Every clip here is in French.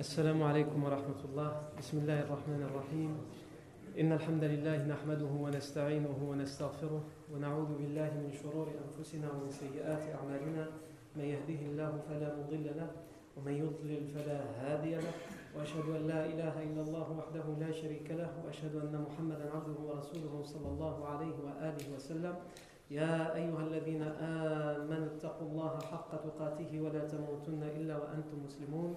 السلام عليكم ورحمة الله. بسم الله الرحمن الرحيم. إن الحمد لله نحمده ونستعينه ونستغفره ونعوذ بالله من شرور أنفسنا ومن سيئات أعمالنا. من يهده الله فلا مضل له ومن يضلل فلا هادي له. وأشهد أن لا إله إلا الله وحده لا شريك له. وأشهد أن محمدا عبده ورسوله صلى الله عليه وآله وسلم. يا أيها الذين آمنوا اتقوا الله حق تقاته ولا تموتن إلا وأنتم مسلمون.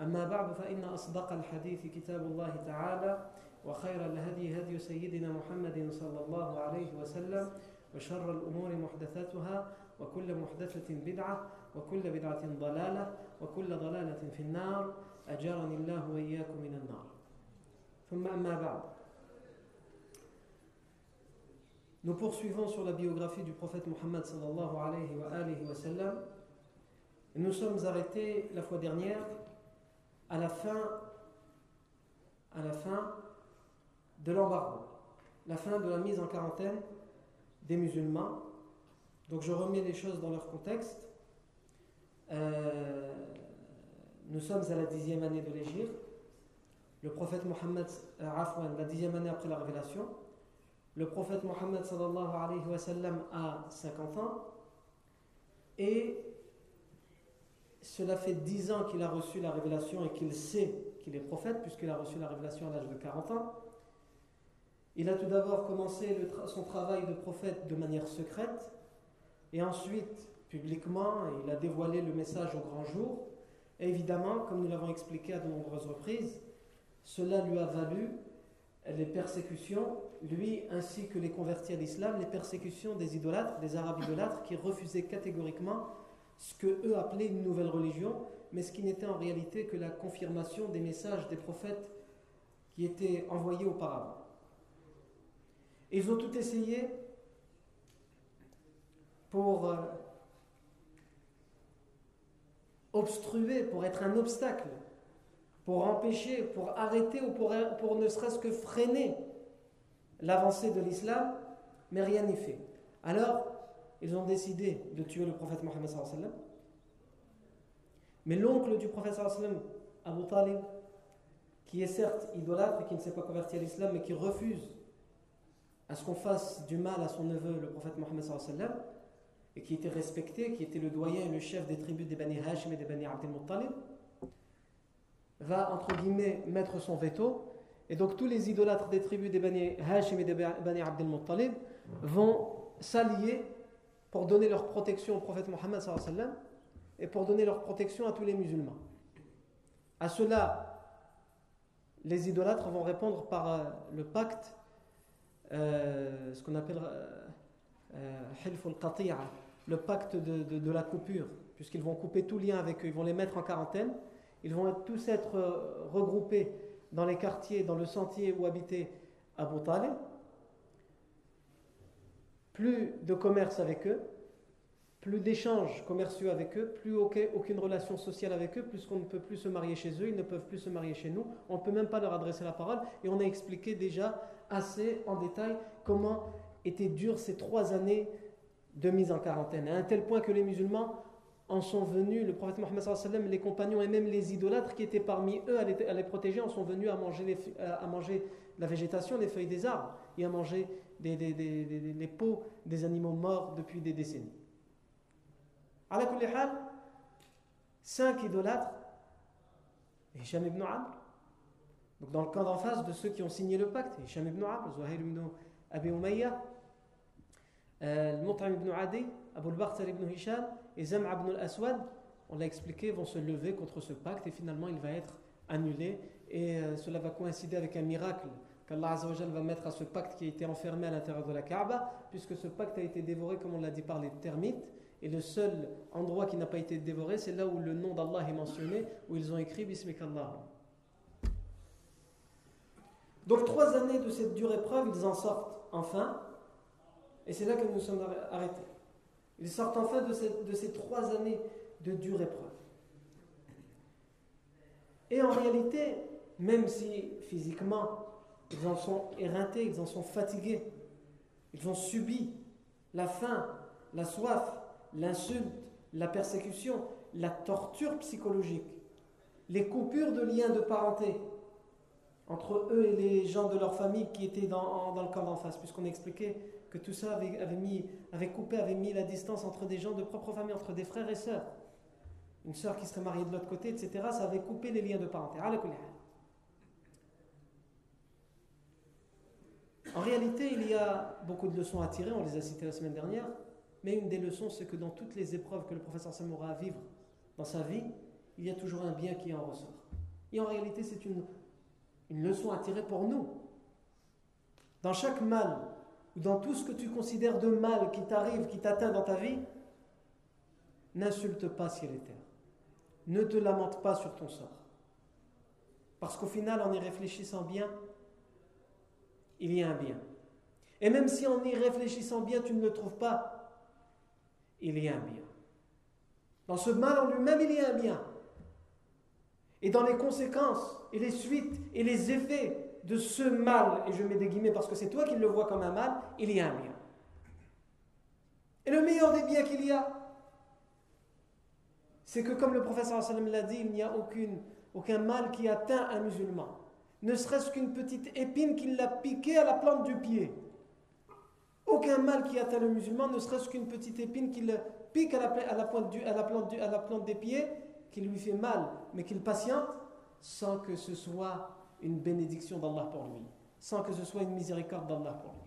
أما بعد فإن أصدق الحديث كتاب الله تعالى وخير الهدي هدي سيدنا محمد صلى الله عليه وسلم وشر الأمور محدثاتها وكل محدثة بدعة وكل بدعة ضلالة وكل ضلالة في النار. أجرني الله وإياكم من النار. ثم أما بعد. Nous poursuivons sur la biographie du prophète Mohammed sallallahu alayhi wa, alayhi wa sallam. Nous sommes arrêtés la fois dernière à la fin, à la fin de l'embargo, la fin de la mise en quarantaine des musulmans. Donc je remets les choses dans leur contexte. Euh, nous sommes à la dixième année de l'Égypte. Le prophète Mohammed, euh, la dixième année après la révélation. Le prophète Mohammed sallallahu alayhi wa a 50 ans. Et cela fait 10 ans qu'il a reçu la révélation et qu'il sait qu'il est prophète, puisqu'il a reçu la révélation à l'âge de 40 ans. Il a tout d'abord commencé son travail de prophète de manière secrète, et ensuite, publiquement, il a dévoilé le message au grand jour. Et évidemment, comme nous l'avons expliqué à de nombreuses reprises, cela lui a valu les persécutions, lui ainsi que les convertis à l'islam, les persécutions des idolâtres, des arabes idolâtres, qui refusaient catégoriquement ce que eux appelaient une nouvelle religion, mais ce qui n'était en réalité que la confirmation des messages des prophètes qui étaient envoyés auparavant. Ils ont tout essayé pour euh, obstruer, pour être un obstacle, pour empêcher, pour arrêter ou pour, pour ne serait-ce que freiner l'avancée de l'islam, mais rien n'y fait. Alors, ils ont décidé de tuer le prophète Mohammed sallam. Mais l'oncle du prophète sallam, Abu Talib, qui est certes idolâtre et qui ne s'est pas converti à l'islam, mais qui refuse à ce qu'on fasse du mal à son neveu, le prophète Mohammed sallam, et qui était respecté, qui était le doyen et le chef des tribus des Bani Hashim et des Bani Abdel Muttalib, va entre guillemets mettre son veto. Et donc tous les idolâtres des tribus des Bani Hashim et des Bani Abdel Muttalib vont s'allier pour donner leur protection au prophète Mohammed et pour donner leur protection à tous les musulmans. À cela, les idolâtres vont répondre par euh, le pacte, euh, ce qu'on appelle Hilf al le pacte de, de, la coupure, puisqu'ils vont couper tout lien avec eux, ils vont les mettre en quarantaine, ils vont tous être euh, regroupés dans les quartiers, dans le sentier où habitait Abu Talib, plus de commerce avec eux, plus d'échanges commerciaux avec eux, plus aucune relation sociale avec eux, puisqu'on ne peut plus se marier chez eux, ils ne peuvent plus se marier chez nous, on ne peut même pas leur adresser la parole, et on a expliqué déjà assez en détail comment étaient dures ces trois années de mise en quarantaine, à un tel point que les musulmans en sont venus, le prophète Mohammed les compagnons et même les idolâtres qui étaient parmi eux à les, protéger en sont venus à manger la végétation, les feuilles des arbres, et à manger des, les peaux des animaux morts depuis des décennies. À la cinq idolâtres, Hisham ibn Amr, donc dans le camp d'en face de ceux qui ont signé le pacte, Hisham ibn Amr, Zuhair ibn Abi Umayya, euh, ibn Adi, Abu al-Bakhtar ibn Hisham et Zam'a ibn al-Aswad, on l'a expliqué, vont se lever contre ce pacte et finalement il va être annulé et euh, cela va coïncider avec un miracle qu'Allah va mettre à ce pacte qui a été enfermé à l'intérieur de la Kaaba, puisque ce pacte a été dévoré, comme on l'a dit, par les termites. Et le seul endroit qui n'a pas été dévoré, c'est là où le nom d'Allah est mentionné, où ils ont écrit Bismikallah. Donc trois années de cette dure épreuve, ils en sortent enfin. Et c'est là que nous sommes arrêtés. Ils sortent enfin de, de ces trois années de dure épreuve. Et en réalité, même si physiquement ils en sont éreintés, ils en sont fatigués, ils ont subi la faim, la soif, l'insulte, la persécution, la torture psychologique, les coupures de liens de parenté entre eux et les gens de leur famille qui étaient dans, le camp d'en face, puisqu'on expliquait que tout ça avait, mis, avait coupé, avait mis la distance entre des gens de propre famille, entre des frères et sœurs. Une sœur qui serait mariée de l'autre côté, etc. Ça avait coupé les liens de parenté. En réalité, il y a beaucoup de leçons à tirer, on les a citées la semaine dernière, mais une des leçons, c'est que dans toutes les épreuves que le professeur Sam aura à vivre dans sa vie, il y a toujours un bien qui en ressort. Et en réalité, c'est une, une leçon à tirer pour nous. Dans chaque mal, ou dans tout ce que tu considères de mal qui t'arrive, qui t'atteint dans ta vie, n'insulte pas ciel et terre. Ne te lamente pas sur ton sort. Parce qu'au final, en y réfléchissant bien, il y a un bien. Et même si en y réfléchissant bien, tu ne le trouves pas, il y a un bien. Dans ce mal en lui-même, il y a un bien. Et dans les conséquences et les suites et les effets de ce mal, et je mets des guillemets parce que c'est toi qui le vois comme un mal, il y a un bien. Et le meilleur des biens qu'il y a, c'est que comme le professeur l'a dit, il n'y a aucune, aucun mal qui atteint un musulman ne serait-ce qu'une petite épine qui l'a piqué à la plante du pied. Aucun mal qui atteint le musulman, ne serait-ce qu'une petite épine qui le pique à la, pointe à, la plante à la plante des pieds, qui lui fait mal, mais qu'il patiente, sans que ce soit une bénédiction d'Allah pour lui, sans que ce soit une miséricorde d'Allah pour lui.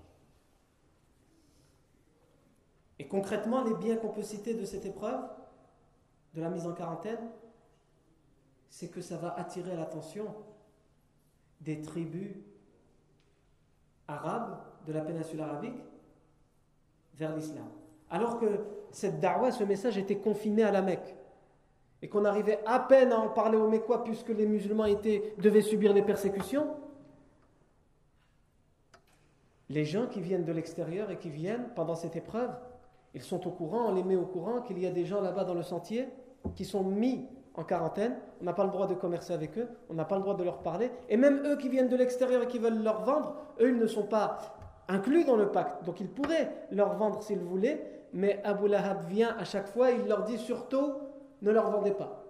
Et concrètement, les biens qu'on peut citer de cette épreuve, de la mise en quarantaine, c'est que ça va attirer l'attention des tribus arabes de la péninsule arabique vers l'islam. Alors que cette da'wah, ce message était confiné à la Mecque et qu'on arrivait à peine à en parler aux Mécois puisque les musulmans étaient, devaient subir les persécutions, les gens qui viennent de l'extérieur et qui viennent pendant cette épreuve, ils sont au courant, on les met au courant qu'il y a des gens là-bas dans le sentier qui sont mis en quarantaine, on n'a pas le droit de commercer avec eux, on n'a pas le droit de leur parler, et même eux qui viennent de l'extérieur et qui veulent leur vendre, eux ils ne sont pas inclus dans le pacte, donc ils pourraient leur vendre s'ils voulaient, mais Abu Lahab vient à chaque fois, il leur dit surtout ne leur vendez pas.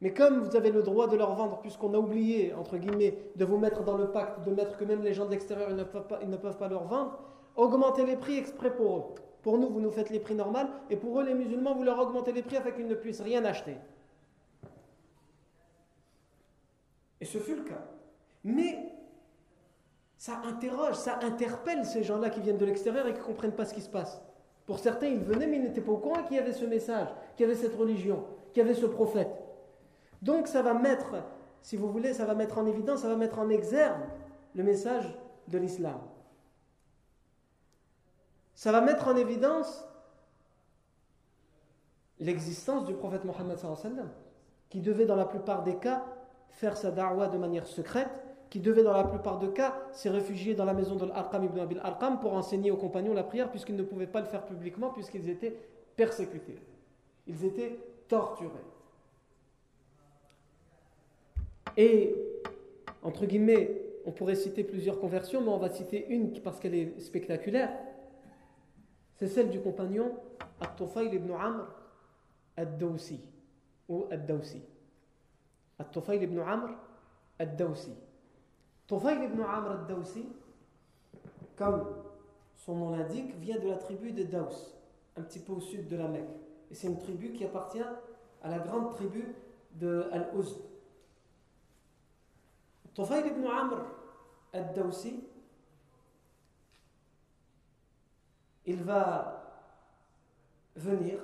Mais comme vous avez le droit de leur vendre, puisqu'on a oublié, entre guillemets, de vous mettre dans le pacte, de mettre que même les gens de l'extérieur, ne peuvent pas, ne peuvent pas leur vendre, augmentez les prix exprès pour eux. Pour nous, vous nous faites les prix normaux, et pour eux, les musulmans, vous leur augmentez les prix afin qu'ils ne puissent rien acheter. Et ce fut le cas. Mais ça interroge, ça interpelle ces gens-là qui viennent de l'extérieur et qui ne comprennent pas ce qui se passe. Pour certains, ils venaient, mais ils n'étaient pas au courant qu'il y avait ce message, qu'il y avait cette religion, qu'il y avait ce prophète. Donc ça va mettre, si vous voulez, ça va mettre en évidence, ça va mettre en exergue le message de l'islam. Ça va mettre en évidence l'existence du prophète Mohammed qui devait dans la plupart des cas faire sa da'wah de manière secrète, qui devait dans la plupart des cas se réfugier dans la maison de l'Arqam ibn Abil Arqam pour enseigner aux compagnons la prière, puisqu'ils ne pouvaient pas le faire publiquement, puisqu'ils étaient persécutés. Ils étaient torturés. Et, entre guillemets, on pourrait citer plusieurs conversions, mais on va citer une parce qu'elle est spectaculaire. C'est celle du compagnon At-Tufayl ibn Amr ad-Dawsi, ou ad-Dawsi. الطفيل ibn Amr ad-Dawsi. Tufayl ibn Amr ad-Dawsi, comme son nom l'indique, vient de la tribu de Daws, un petit peu au sud de la Mecque. Et c'est une tribu qui appartient à la grande tribu de Al-Uzd. Tufayl ibn Amr ad-Dawsi, il va venir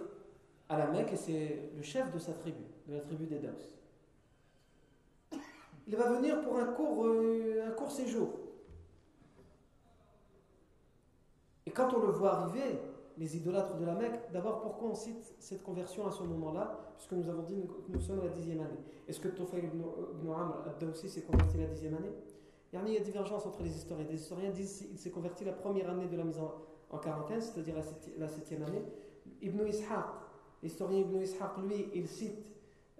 à la Mecque et c'est le chef de sa tribu, de la tribu des Daws il va venir pour un court, euh, un court séjour. Et quand on le voit arriver, les idolâtres de la Mecque, d'abord pourquoi on cite cette conversion à ce moment-là? Puisque nous avons dit que nous sommes à la dixième année. Est-ce que Tofayl ibn, Amr ad-Dawsi s'est converti la dixième année? Il y a divergence entre les historiens. Des historiens disent qu'il s'est converti la première année de la mise en, quarantaine, c'est-à-dire la, septième année. Ibn Ishaq, l'historien Ibn Ishaq, lui, il cite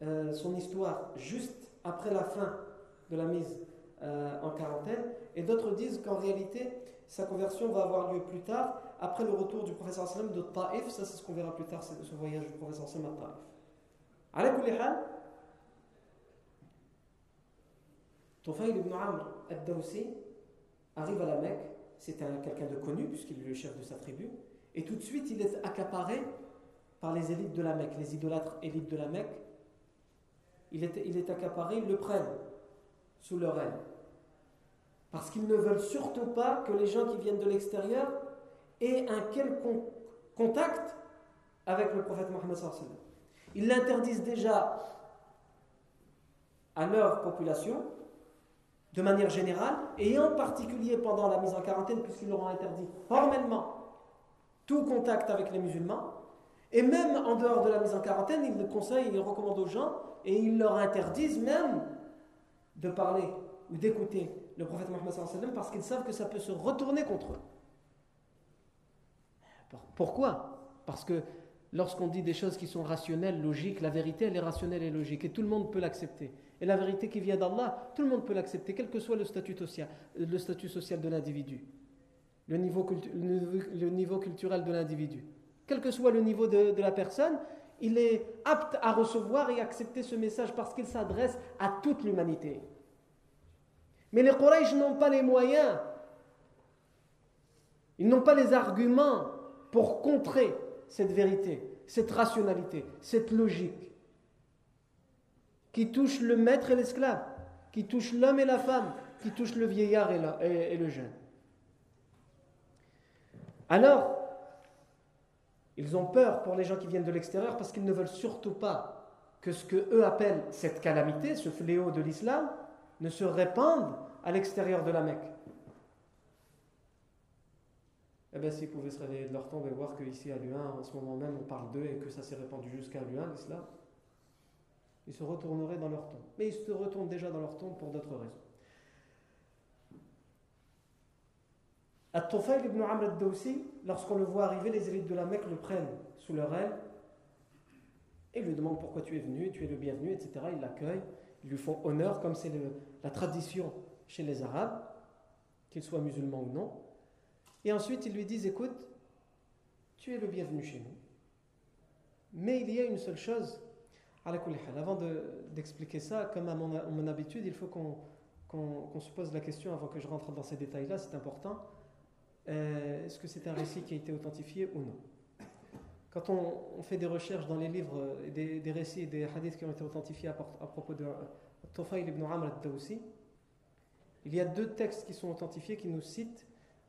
euh, son histoire juste après la fin de la mise euh, en quarantaine. Et d'autres disent qu'en réalité, sa conversion va avoir lieu plus tard, après le retour du professeur sallam de Taif. Ça, c'est ce qu'on verra plus tard, c'est ce voyage du professeur sallam à Taif. Tufayl ibn Amr al-Dawsi arrive à la Mecque, c'est quelqu'un de connu puisqu'il est le chef de sa tribu, et tout de suite il est accaparé par les élites de la Mecque, les idolâtres élites de la Mecque. Il est, il est accaparé, ils le prennent sous leur aile. Parce qu'ils ne veulent surtout pas que les gens qui viennent de l'extérieur aient un quelconque contact avec le prophète Mohammed. Ils l'interdisent déjà à leur population, de manière générale, et en particulier pendant la mise en quarantaine, puisqu'ils leur ont interdit formellement tout contact avec les musulmans, et même en dehors de la mise en quarantaine, ils le conseillent, ils le recommandent aux gens, et ils leur interdisent même de parler ou d'écouter le prophète Mohammed parce qu'ils savent que ça peut se retourner contre eux. Pourquoi? Parce que lorsqu'on dit des choses qui sont rationnelles, logiques, la vérité elle est rationnelle et logique et tout le monde peut l'accepter. Et la vérité qui vient d'Allah, tout le monde peut l'accepter, quel que soit le statut social, le statut social de l'individu, le niveau, le niveau culturel de l'individu. Quel que soit le niveau de, de la personne, il est apte à recevoir et accepter ce message parce qu'il s'adresse à toute l'humanité. Mais les Quraysh n'ont pas les moyens, ils n'ont pas les arguments pour contrer cette vérité, cette rationalité, cette logique qui touche le maître et l'esclave, qui touche l'homme et la femme, qui touche le vieillard et, le jeune. Alors, ils ont peur pour les gens qui viennent de l'extérieur parce qu'ils ne veulent surtout pas que ce que eux appellent cette calamité, ce fléau de l'islam, ne se répande à l'extérieur de la Mecque. Eh bien, s'ils pouvaient se réveiller de leur tombe et voir qu'ici à Luin, en ce moment même, on parle d'eux et que ça s'est répandu jusqu'à Luin, l'islam, ils se retourneraient dans leur tombe. Mais ils se retournent déjà dans leur tombe pour d'autres raisons. At-Tufayl ibn Amr al-Dawsi, lorsqu'on le voit arriver, les élites de la Mecque le prennent sous leur aile et lui demandent pourquoi tu es venu, tu es le bienvenu, etc. Ils l'accueillent, ils lui font honneur, comme c'est la tradition chez les Arabes, qu'ils soient musulmans ou non. Et ensuite, ils lui disent Écoute, tu es le bienvenu chez nous. Mais il y a une seule chose avant d'expliquer ça, comme à mon, habitude, il faut qu'on se pose la question avant que je rentre dans ces détails-là, c'est important. Euh, est-ce que c'est un récit qui a été authentifié ou non? Quand on, fait des recherches dans les livres, des, des récits, des hadiths qui ont été authentifiés à, propos de Tufayl ibn Amr al-Dawsi, il y a deux textes qui sont authentifiés qui nous citent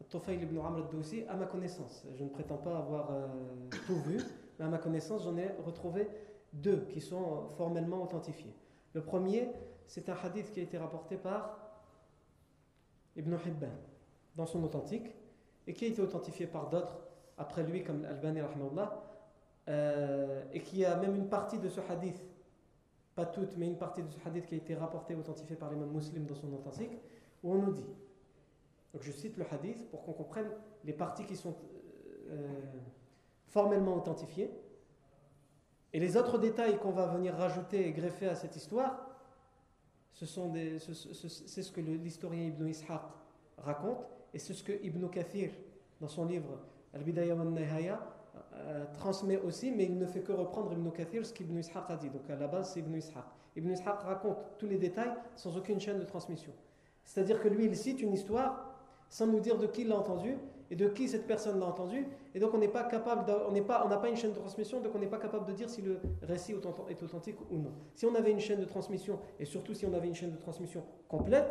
Tufayl ibn Amr al-Dawsi à ma connaissance. Je ne prétends pas avoir euh, tout vu, mais à ma connaissance, j'en ai retrouvé deux qui sont formellement authentifiés. Le premier, c'est un hadith qui a été rapporté par Ibn Hibban dans son authentique et qui a été authentifié par d'autres après lui, comme Al-Bani, euh, et qui a même une partie de ce hadith, pas toute, mais une partie de ce hadith qui a été rapporté et authentifié par l'imam muslim dans son authentique, où on nous dit, donc je cite le hadith pour qu'on comprenne les parties qui sont euh, formellement authentifiées, et les autres détails qu'on va venir rajouter et greffer à cette histoire, ce sont c'est ce que l'historien Ibn Ishaq raconte et c'est ce que Ibn Kathir, dans son livre Al-Bidayah wa nihaya euh, transmet aussi, mais il ne fait que reprendre Ibn Kathir ce qu'Ibn Ishaq a dit. Donc à la base, c'est Ibn Ishaq. Ibn Ishaq raconte tous les détails sans aucune chaîne de transmission. C'est-à-dire que lui, il cite une histoire sans nous dire de qui il l'a entendu et de qui cette personne l'a entendu. Et donc on n'est pas capable, on n'est pas, on n'a pas une chaîne de transmission, donc on n'est pas capable de dire si le récit est authentique ou non. Si on avait une chaîne de transmission, et surtout si on avait une chaîne de transmission complète,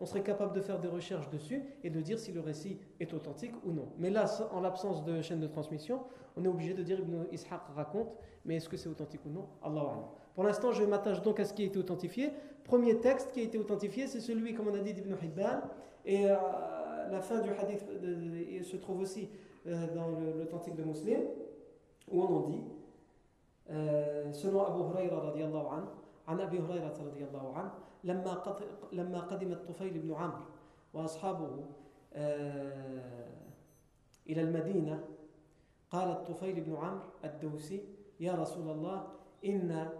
on serait capable de faire des recherches dessus et de dire si le récit est authentique ou non. Mais là, en l'absence de chaîne de transmission, on est obligé de dire Ibn Ishaq raconte, mais est-ce que c'est authentique ou non? Pour l'instant, je m'attache donc à ce qui a été authentifié. Premier texte qui a été authentifié, c'est celui, comme on a dit, d'Ibn Hibban. Et euh, la fin du hadith se trouve aussi euh, dans l'authentique de Muslim, où on en dit, euh, selon Abu Huraira عن أبي هريرة رضي الله عنه لما لما قدم الطفيل بن عمرو وأصحابه إلى المدينة قال الطفيل بن عمرو الدوسي يا رسول الله إن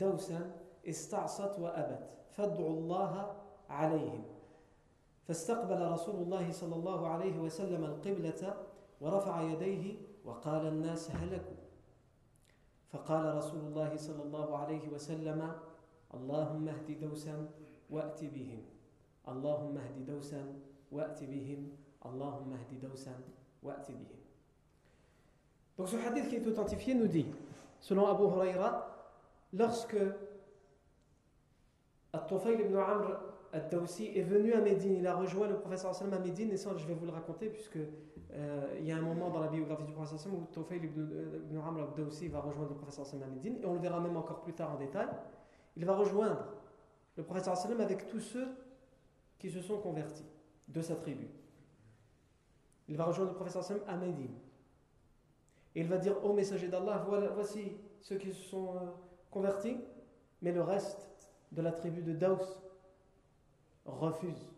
دوسا استعصت وأبت فادعوا الله عليهم. فاستقبل رسول الله صلى الله عليه وسلم القبلة ورفع يديه وقال الناس هلكوا. فقال رسول الله صلى الله عليه وسلم اللهم اهد دوسا وأت بهم اللهم اهد دوسا وأت بهم اللهم اهد دوسا وأت بهم Donc ce hadith qui est authentifié nous dit, selon Abu Huraira, lorsque At-Tufayl ibn Amr Ad-Dawsi est venu à Médine, il a rejoint le professeur sallam à Médine, et ça je vais vous le raconter puisque euh, il y a un moment dans la biographie du professeur sallam où Tufayl ibn, ibn Amr Ad-Dawsi va rejoindre le professeur sallam à Médine, et on le verra même encore plus tard en détail, il va rejoindre le professeur sallam avec tous ceux qui se sont convertis de sa tribu. Il va rejoindre le professeur sallam à Médine. Et il va dire au messager d'Allah, voici ceux qui se sont euh, convertis, mais le reste de la tribu de Daous refusent.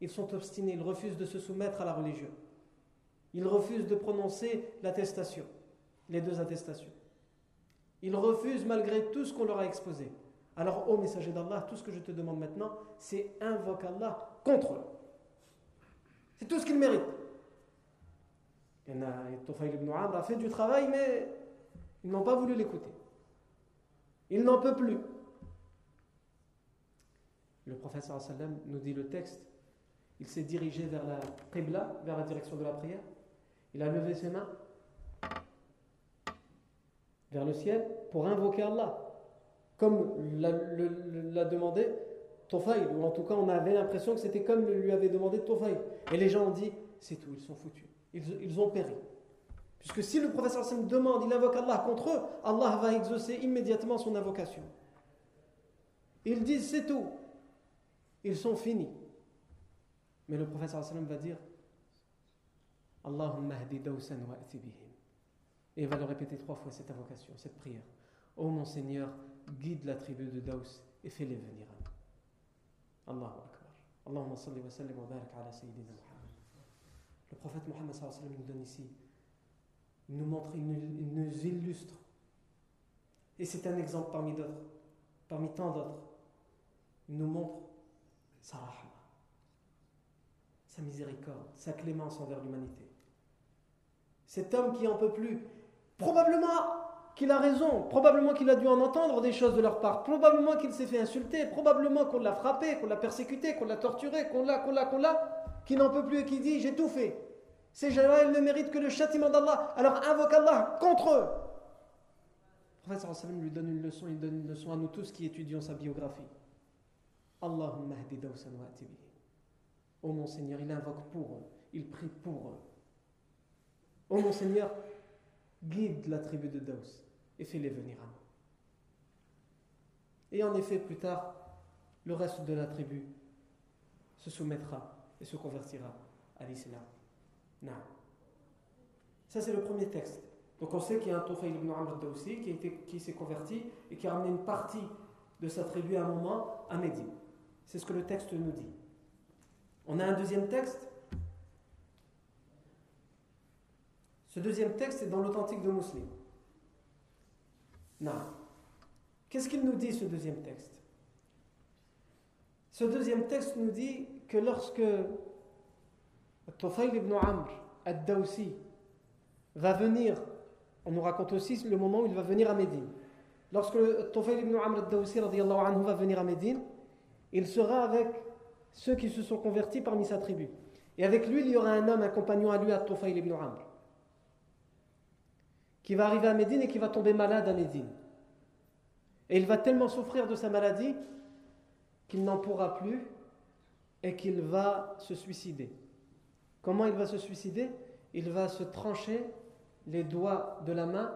Ils sont obstinés, ils refusent de se soumettre à la religion. Ils refusent de prononcer l'attestation, les deux attestations. Ils refusent malgré tout ce qu'on leur a exposé. Alors, ô messager d'Allah, tout ce que je te demande maintenant, c'est invoque Allah contre eux. C'est tout ce qu'ils méritent. Et Tufayl ibn a fait du travail, mais ils n'ont pas voulu l'écouter. Il n'en peut plus. Le prophète sallam nous dit le texte. Il s'est dirigé vers la Qibla, vers la direction de la prière. Il a levé ses mains vers le ciel pour invoquer Allah. Comme l'a demandé Tofayl, ou en tout cas on avait l'impression que c'était comme lui avait demandé Tofayl. Et les gens ont dit c'est tout, ils sont foutus. Ils, ont péri. Puisque si le prophète sallam demande, il invoque Allah contre eux, Allah va exaucer immédiatement son invocation. Ils disent c'est tout ils sont finis. Mais le prophète sallam va dire Allahumma hdi dawsan wa. Et il va le répéter trois fois cette invocation, cette prière. Ô mon Seigneur, guide la tribu de Daous et fais-les venir à nous. Allahu Akbar. Allahumma salli wa sallim wa barak ala Sayyidina Muhammad. Le prophète Muhammad sallam nous donne ici, il nous montre, il nous illustre. Et c'est un exemple parmi d'autres, parmi tant d'autres. Il nous montre sa rahma, sa miséricorde, sa clémence envers l'humanité. Cet homme qui en peut plus, probablement qu'il a raison, probablement qu'il a dû en entendre des choses de leur part, probablement qu'il s'est fait insulter, probablement qu'on l'a frappé, qu'on l'a persécuté, qu'on l'a torturé, qu'on l'a, qu'on l'a, qu'on l'a, qui n'en peut plus et qui dit j'ai tout fait. Ces gens-là, ils ne méritent que le châtiment d'Allah, alors invoque Allah contre eux. Le prophète lui donne une leçon, il donne une leçon à nous tous qui étudions sa biographie. Allahumma hdi dawsan wa Ô mon Seigneur, il invoque pour eux, il prie pour eux. Ô mon Seigneur, guide la tribu de Daous et fais-les venir à nous. Et en effet, plus tard, le reste de la tribu se soumettra et se convertira à l'islam. Ça, c'est le premier texte. Donc, on sait qu'il y a un Tufayl ibn Amr Dawsi qui, qui s'est converti et qui a ramené une partie de sa tribu à un moment à Médine. C'est ce que le texte nous dit. On a un deuxième texte. Ce deuxième texte est dans l'authentique de Muslim. Non. Qu'est-ce qu'il nous dit ce deuxième texte? Ce deuxième texte nous dit que lorsque Tufayl ibn Amr ad-Dawsi va venir, on nous raconte aussi le moment où il va venir à Médine. Lorsque Tufayl ibn Amr ad-Dawsi va venir à Médine, il sera avec ceux qui se sont convertis parmi sa tribu. Et avec lui, il y aura un homme, un compagnon à lui, à Tufayl ibn Amr, qui va arriver à Médine et qui va tomber malade à Médine. Et il va tellement souffrir de sa maladie qu'il n'en pourra plus et qu'il va se suicider. Comment il va se suicider? Il va se trancher les doigts de la main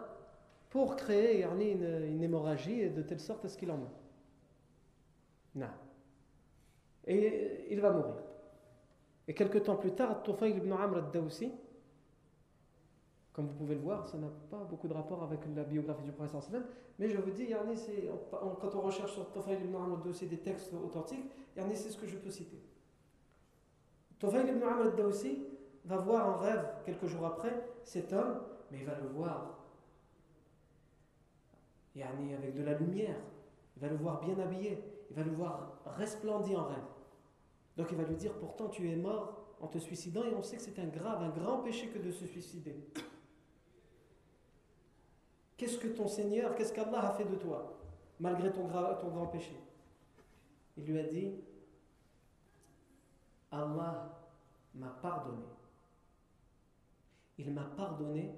pour créer une, une hémorragie de telle sorte à ce qu'il en meurt. Non. Et il va mourir. Et quelques temps plus tard, Tufayl ibn Amr al-Dawsi, comme vous pouvez le voir, ça n'a pas beaucoup de rapport avec la biographie du prophète mais je vous dis, quand on recherche sur Tufayl ibn Amr al-Dawsi des textes authentiques, c'est ce que je peux citer. Tofayl ibn Amr al-Dawsi va voir en rêve, quelques jours après, cet homme, mais il va le voir yani avec de la lumière. Il va le voir bien habillé. Il va le voir resplendir en rêve. Donc il va lui dire Pourtant, tu es mort en te suicidant et on sait que c'est un grave, un grand péché que de se suicider. Qu'est-ce que ton Seigneur, qu'est-ce qu'Allah a fait de toi, malgré ton, grand péché? Il lui a dit Allah m'a pardonné. Il m'a pardonné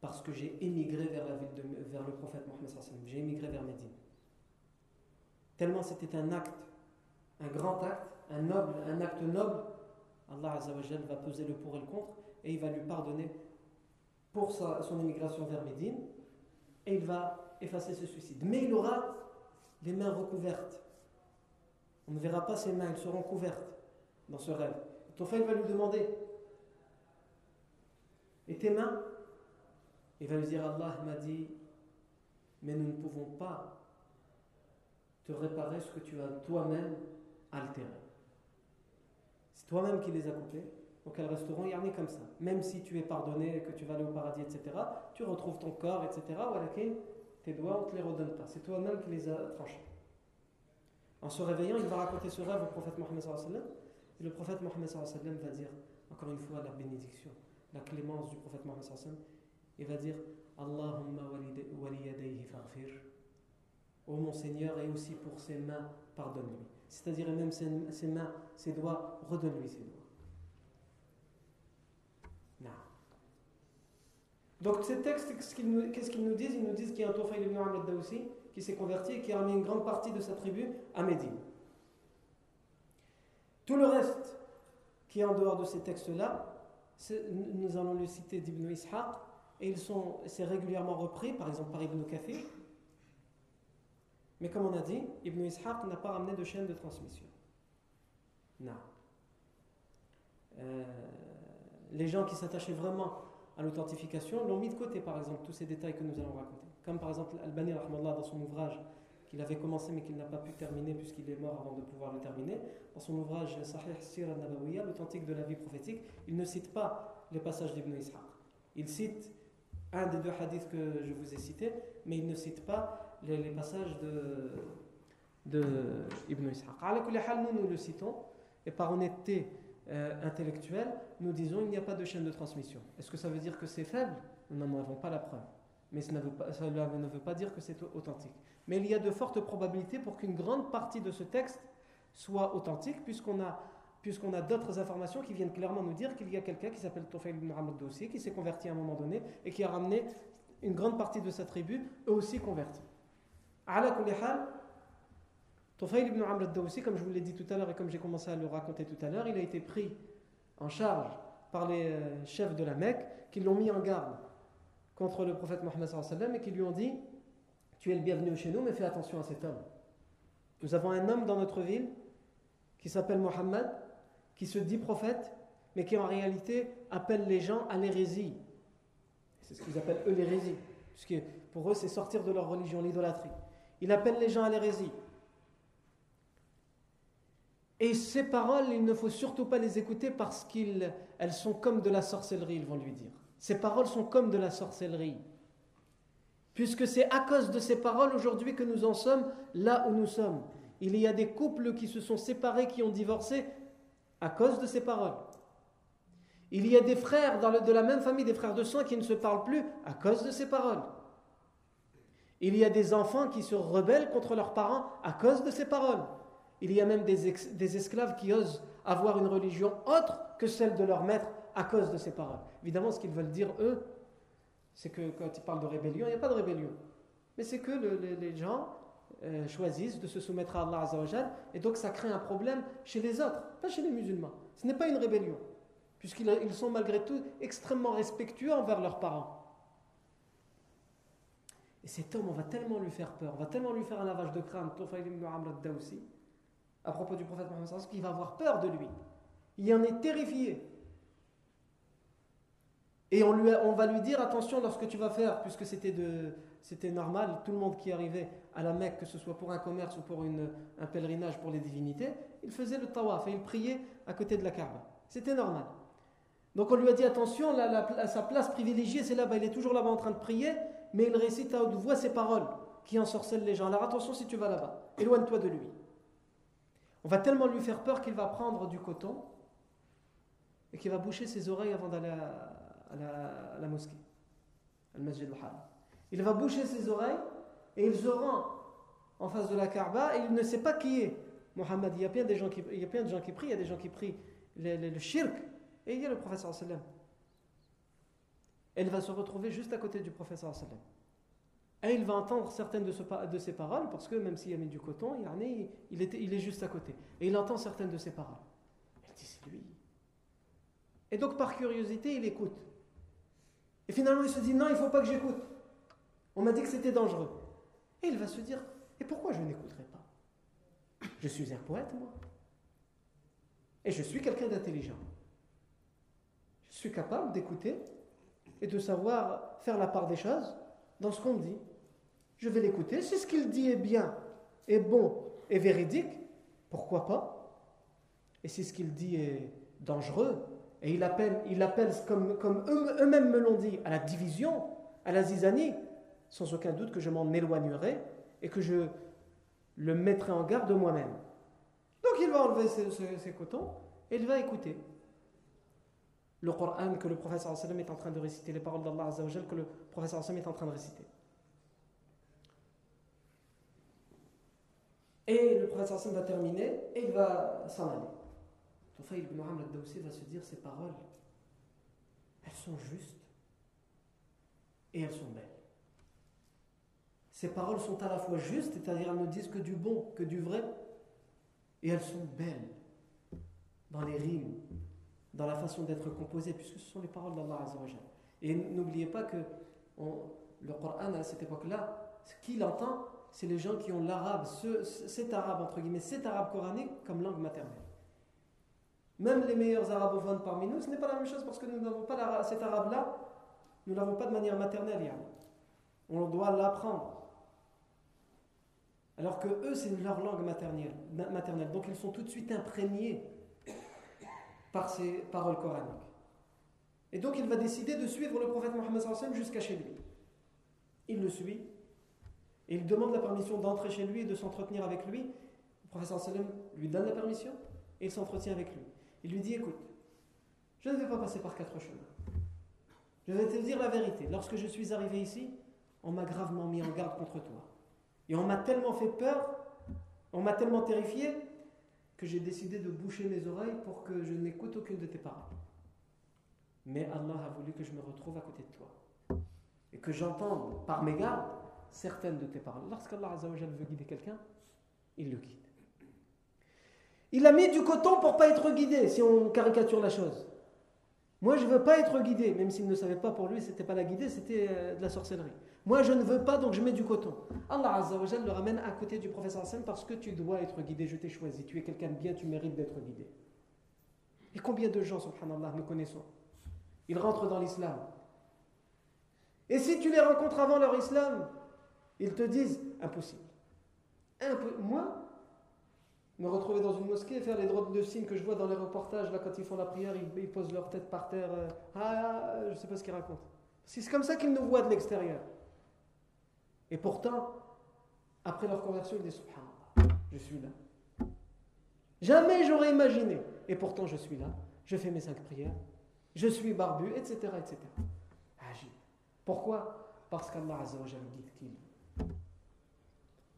parce que j'ai émigré vers, la ville de, vers le prophète Mohammed. J'ai émigré vers Médine. Tellement c'était un acte, un grand acte, un noble, un acte noble, Allah Azzawajal va peser le pour et le contre et il va lui pardonner pour son émigration vers Médine il va effacer ce suicide. Mais il aura les mains recouvertes. On ne verra pas ses mains, elles seront couvertes dans ce rêve. Tofail va lui demander Et tes mains? Il va lui dire Allah m'a dit Mais nous ne pouvons pas te réparer ce que tu as toi-même altéré. C'est toi-même qui les as coupées, donc elles resteront yarnées comme ça. Même si tu es pardonné, que tu vas aller au paradis, etc., tu retrouves ton corps, etc., tes doigts, on ne te les redonne pas. C'est toi-même qui les as tranchés. En se réveillant, il va raconter ce rêve au prophète Mohammed et le prophète Mohammed va dire, encore une fois, la bénédiction, la clémence du prophète Mohammed il va dire Allahumma waliyadayhi faghfir. Ô mon Seigneur, et aussi pour ses mains, pardonne-lui. C'est-à-dire même ses, mains, ses doigts, redonne-lui ses doigts. Non. Donc ces textes, qu'est-ce qu'ils nous, disent? Ils nous disent qu'il y a un Tawfaïl ibn Amr aussi qui s'est converti et qui a ramené une grande partie de sa tribu à Médine. Tout le reste qui est en dehors de ces textes-là, nous allons le citer d'Ibn Ishaq, et c'est régulièrement repris, par exemple par Ibn Kathir. Mais comme on a dit, Ibn Ishaq n'a pas ramené de chaîne de transmission. Non. Euh, les gens qui s'attachaient vraiment à l'authentification l'ont mis de côté, par exemple, tous ces détails que nous allons raconter. Comme par exemple Al-Bani dans son ouvrage qu'il avait commencé mais qu'il n'a pas pu terminer puisqu'il est mort avant de pouvoir le terminer. Dans son ouvrage Sahih Sir al-Nabawiyya, l'authentique de la vie prophétique, il ne cite pas les passages d'Ibn Ishaq. Il cite un des deux hadiths que je vous ai cités, mais il ne cite pas les, passages de, de Ibn Ishaq. Nous, nous le citons, et par honnêteté euh, intellectuelle, nous disons il n'y a pas de chaîne de transmission. Est-ce que ça veut dire que c'est faible? Nous n'en avons pas la preuve. Mais cela ne veut pas dire que c'est authentique mais il y a de fortes probabilités pour qu'une grande partie de ce texte soit authentique, puisqu'on a, d'autres informations qui viennent clairement nous dire qu'il y a quelqu'un qui s'appelle Tofayl ibn Hamad Dossi, qui s'est converti à un moment donné et qui a ramené une grande partie de sa tribu, eux aussi convertis. Tofayl ibn Amr al comme je vous l'ai dit tout à l'heure et comme j'ai commencé à le raconter tout à l'heure, il a été pris en charge par les euh, chefs de la Mecque qui l'ont mis en garde contre le prophète Mohammed et qui lui ont dit tu es le bienvenu chez nous, mais fais attention à cet homme. Nous avons un homme dans notre ville qui s'appelle Mohammed, qui se dit prophète, mais qui en réalité appelle les gens à l'hérésie. C'est ce qu'ils appellent eux l'hérésie, puisque pour eux c'est sortir de leur religion, l'idolâtrie. Il appelle les gens à l'hérésie. Et ces paroles, il ne faut surtout pas les écouter parce qu'elles sont comme de la sorcellerie, ils vont lui dire. Ces paroles sont comme de la sorcellerie puisque c'est à cause de ces paroles aujourd'hui que nous en sommes là où nous sommes. Il y a des couples qui se sont séparés, qui ont divorcé à cause de ces paroles. Il y a des frères de la même famille, des frères de sang qui ne se parlent plus à cause de ces paroles. Il y a des enfants qui se rebellent contre leurs parents à cause de ces paroles. Il y a même des, esclaves qui osent avoir une religion autre que celle de leur maître à cause de ces paroles. Évidemment, ce qu'ils veulent dire, eux, c'est que quand il parle de rébellion, il n'y a pas de rébellion. Mais c'est que les gens euh, choisissent de se soumettre à Allah Azzawajal, et donc ça crée un problème chez les autres, pas chez les musulmans. Ce n'est pas une rébellion, puisqu'ils sont malgré tout extrêmement respectueux envers leurs parents. Et cet homme, on va tellement lui faire peur, on va tellement lui faire un lavage de crâne, à propos du prophète Mohammed, qu'il va avoir peur de lui. Il en est terrifié. Et on, lui on va lui dire attention lorsque tu vas faire, puisque c'était normal, tout le monde qui arrivait à la Mecque, que ce soit pour un commerce ou pour une, un pèlerinage pour les divinités, il faisait le tawaf et il priait à côté de la Kaaba. C'était normal. Donc on lui a dit attention, sa place privilégiée c'est là-bas, il est toujours là-bas en train de prier, mais il récite à haute voix ses paroles qui ensorcellent les gens. Alors attention si tu vas là-bas, éloigne-toi de lui. On va tellement lui faire peur qu'il va prendre du coton et qu'il va boucher ses oreilles avant d'aller à, la, mosquée, al masjid Il va boucher ses oreilles et il se rend en face de la Kaaba et il ne sait pas qui est Mohammed. Il y a plein de gens qui, il y a plein de gens qui prient, il y a des gens qui prient le, shirk et il y a le professeur sallam. Elle va se retrouver juste à côté du professeur sallam. Et il va entendre certaines de, de ses paroles, parce que même s'il a mis du coton, il, était, il est juste à côté. Et il entend certaines de ses paroles. Elle dit, c'est lui. Et donc, par curiosité, il écoute. Et finalement, il se dit, non, il ne faut pas que j'écoute. On m'a dit que c'était dangereux. Et il va se dire, et pourquoi je n'écouterai pas? Je suis un poète, moi. Et je suis quelqu'un d'intelligent. Je suis capable d'écouter et de savoir faire la part des choses dans ce qu'on dit je vais l'écouter. Si ce qu'il dit est bien, est bon et véridique, pourquoi pas? Et si ce qu'il dit est dangereux, et il appelle, il appelle comme, eux-mêmes me l'ont dit, à la division, à la zizanie, sans aucun doute que je m'en éloignerai et que je le mettrai en garde de moi-même. Donc il va enlever ses, cotons et il va écouter le Coran que le professeur est en train de réciter, les paroles d'Allah que le professeur est en train de réciter. Et le prophète va terminer et il va s'en aller. Tufayl ibn Muhammad al-Dawsi va se dire ces paroles, elles sont justes et elles sont belles. Ces paroles sont à la fois justes, c'est-à-dire elles ne disent que du bon, que du vrai, et elles sont belles dans les rimes, dans la façon d'être composées, puisque ce sont les paroles d'Allah Azzawajal. Et n'oubliez pas que le Coran à cette époque-là, ce qu'il entend, c'est les gens qui ont l'arabe, cet arabe, entre guillemets, cet arabe coranique comme langue maternelle. Même les meilleurs arabophones parmi nous, ce n'est pas la même chose parce que nous n'avons pas cet arabe-là, nous l'avons pas de manière maternelle. On doit l'apprendre. Alors que eux, c'est leur langue maternelle, maternelle. Donc ils sont tout de suite imprégnés par ces paroles coraniques. Et donc il va décider de suivre le prophète Mohammed jusqu'à chez lui. Il le suit et il demande la permission d'entrer chez lui et de s'entretenir avec lui. Le professeur Salem lui donne la permission et il s'entretient avec lui. Il lui dit Écoute, je ne vais pas passer par quatre chemins. Je vais te dire la vérité. Lorsque je suis arrivé ici, on m'a gravement mis en garde contre toi. Et on m'a tellement fait peur, on m'a tellement terrifié, que j'ai décidé de boucher mes oreilles pour que je n'écoute aucune de tes paroles. Mais Allah a voulu que je me retrouve à côté de toi. Et que j'entende par mes gardes certaines de tes paroles. Lorsqu'Allah veut guider quelqu'un, il le guide. Il a mis du coton pour pas être guidé, si on caricature la chose. Moi, je ne veux pas être guidé, même s'il ne savait pas pour lui, c'était pas la guider, c'était euh, de la sorcellerie. Moi, je ne veux pas, donc je mets du coton. Allah le ramène à côté du professeur Hassan parce que tu dois être guidé, je t'ai choisi. Tu es quelqu'un de bien, tu mérites d'être guidé. Et combien de gens, subhanallah, nous connaissons? Ils rentrent dans l'islam. Et si tu les rencontres avant leur islam, ils te disent impossible. Moi, me retrouver dans une mosquée et faire les droits de signes que je vois dans les reportages, là, quand ils font la prière, ils, posent leur tête par terre. Euh, ah, je ne sais pas ce qu'ils racontent. C'est comme ça qu'ils nous voient de l'extérieur. Et pourtant, après leur conversion, ils disent Subhanallah, je suis là. Jamais j'aurais imaginé. Et pourtant, je suis là. Je fais mes cinq prières. Je suis barbu, etc. etc. Pourquoi? Parce qu'Allah guide qui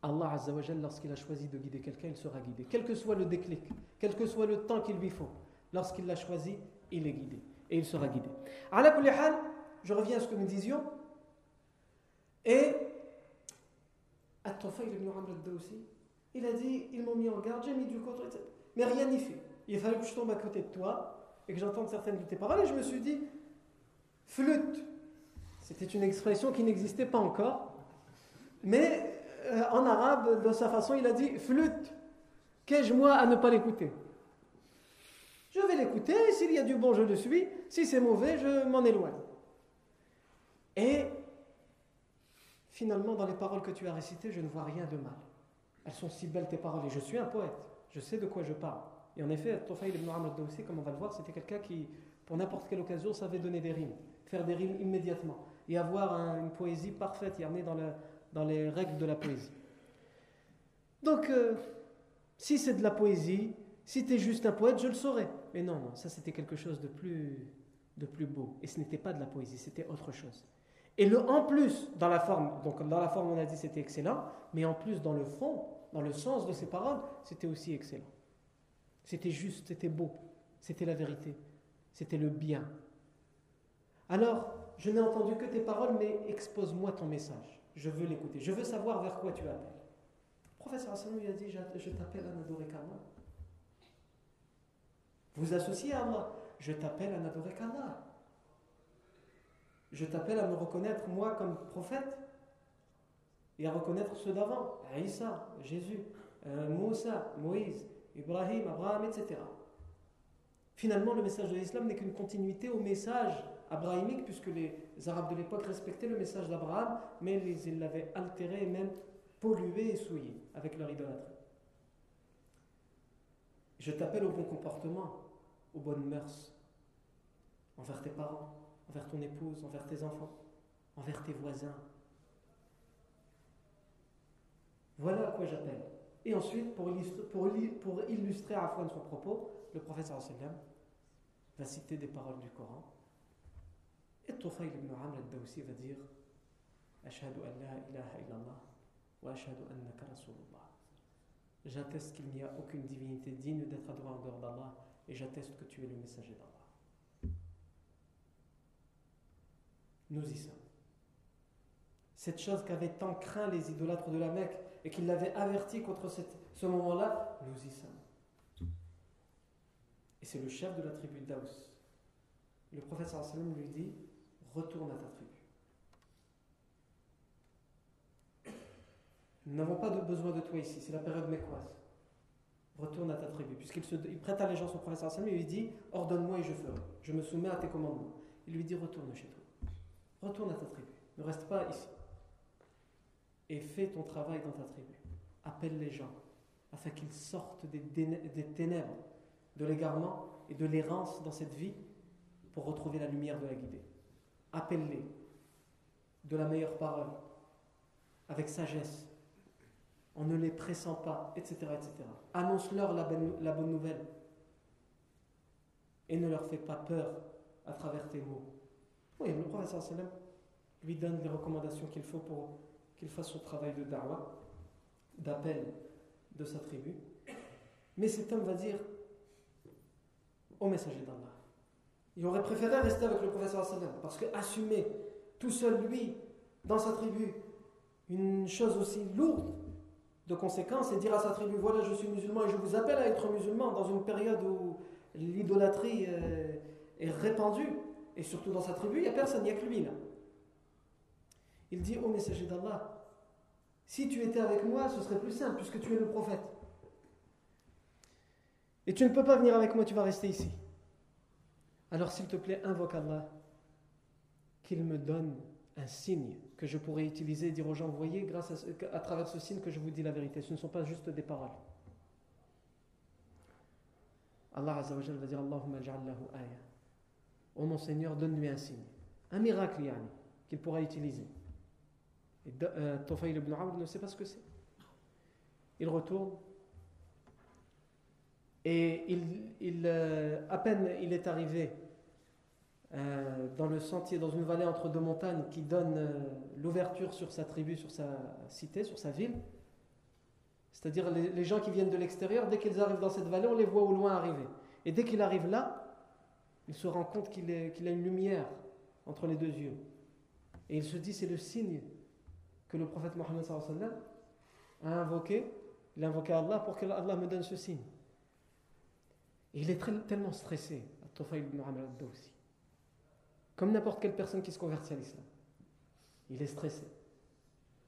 Allah Azzawajal, lorsqu'il a choisi de guider quelqu'un, il sera guidé. Quel que soit le déclic, quel que soit le temps qu'il lui faut, lorsqu'il l'a choisi, il est guidé. Et il sera guidé. je reviens à ce que nous disions. Et At-Tufayl ibn Amr aussi, il a dit ils m'ont mis en garde, j'ai mis du coton, etc. Mais rien n'y fait. Il fallait que je tombe à côté de toi et que j'entende certaines de tes paroles. Et je me suis dit flûte. C'était une expression qui n'existait pas encore. Mais euh, en arabe, de sa façon, il a dit flûte. Qu'ai-je moi à ne pas l'écouter? Je vais l'écouter, s'il y a du bon, je le suis, si c'est mauvais, je m'en éloigne. Et finalement, dans les paroles que tu as récitées, je ne vois rien de mal. Elles sont si belles tes paroles et je suis un poète. Je sais de quoi je parle. Et en effet, Tofayl ibn Amr aussi, comme on va le voir, c'était quelqu'un qui, pour n'importe quelle occasion, savait donner des rimes, faire des rimes immédiatement et avoir une poésie parfaite et amener dans, dans les règles de la poésie. Donc, euh, si c'est de la poésie, si tu es juste un poète, je le saurais. Mais non, non, ça c'était quelque chose de plus, de plus beau. Et ce n'était pas de la poésie, c'était autre chose. Et le en plus, dans la forme, donc dans la forme on a dit c'était excellent, mais en plus dans le fond, dans le sens de ces paroles, c'était aussi excellent. C'était juste, c'était beau, c'était la vérité, c'était le bien. Alors, je n'ai entendu que tes paroles, mais expose-moi ton message. Je veux l'écouter. Je veux savoir vers quoi tu appelles. Le professeur Hassan lui a dit Je t'appelle à n'adorer qu'Allah. Vous associez à Allah. Je t'appelle à n'adorer qu'Allah. Je t'appelle à me reconnaître, moi, comme prophète, et à reconnaître ceux d'avant Isa, Jésus, euh, Moussa, Moïse, Ibrahim, Abraham, etc. Finalement, le message de l'islam n'est qu'une continuité au message abrahamique, puisque les Arabes de l'époque respectaient le message d'Abraham, mais ils l'avaient altéré et même pollué et souillé avec leur idolâtrie. Je t'appelle au bon comportement, aux bonnes mœurs, envers tes parents, envers ton épouse, envers tes enfants, envers tes voisins. Voilà à quoi j'appelle. Et ensuite, pour illustrer, à la fois son propos, le prophète va citer des paroles du Coran. Et Tufayl ibn Amr al-Dawsi va dire. J'atteste qu'il n'y a aucune divinité digne d'être adorée en dehors d'Allah et j'atteste que tu es le messager d'Allah. Nous y sommes. Cette chose qu'avaient tant craint les idolâtres de la Mecque et qu'ils l'avaient averti contre ce moment-là, nous y sommes. Et c'est le chef de la tribu d'Aous. Le prophète sallam lui dit Retourne à ta tribu. Nous n'avons pas de besoin de toi ici, c'est la période mécoise retourne à ta tribu. Puisqu'il il prête allégeance au prophète sallam et lui dit Ordonne-moi et je ferai. Je me soumets à tes commandements. Il lui dit Retourne chez toi. Retourne à ta tribu. Ne reste pas ici. Et fais ton travail dans ta tribu. Appelle les gens afin qu'ils sortent des, des ténèbres, de l'égarement et de l'errance dans cette vie pour retrouver la lumière de la guidée. Appelle-les de la meilleure parole, avec sagesse, en ne les pressant pas, etc. etc. Annonce-leur la, bonne nouvelle et ne leur fais pas peur à travers tes mots. Oui, le sallam lui donne les recommandations qu'il faut pour qu'il fasse son travail de da'wah, d'appel de sa tribu. Mais cet homme va dire au messager d'Allah. Il aurait préféré rester avec le professeur sallam parce que assumer tout seul lui, dans sa tribu, une chose aussi lourde de conséquence et dire à sa tribu voilà je suis musulman et je vous appelle à être musulman dans une période où l'idolâtrie euh, est répandue. Et surtout dans sa tribu il n'y a personne, il n'y a que lui là. Il dit au messager d'Allah. Si tu étais avec moi ce serait plus simple puisque tu es le prophète. Et tu ne peux pas venir avec moi tu vas rester ici alors s'il te plaît invoque Allah qu'il me donne un signe que je pourrais utiliser et dire aux gens, voyez, grâce à, à travers ce signe que je vous dis la vérité. Ce ne sont pas juste des paroles. Allah Azza wa va dire Allahumma ja'allahu aya. Oh mon Seigneur, donne-lui un signe. Un miracle, yani, qu'il pourra utiliser. Et euh, ibn Amr ne sait pas ce que c'est. Il retourne. Et il, euh, à peine il est arrivé euh, dans le sentier, dans une vallée entre deux montagnes qui donne euh, l'ouverture sur sa tribu, sur sa cité, sur sa ville. C'est-à-dire les, gens qui viennent de l'extérieur, dès qu'ils arrivent dans cette vallée, on les voit au loin arriver. Et dès qu'il arrive là, il se rend compte qu'il a une lumière entre les deux yeux. Et il se dit, c'est le signe que le prophète Mohammed a invoqué. Il a invoqué Allah pour que Allah me donne ce signe. Il est tellement stressé, ibn Amr al-Dawsi. Comme n'importe quelle personne qui se convertit à l'islam. Il est stressé.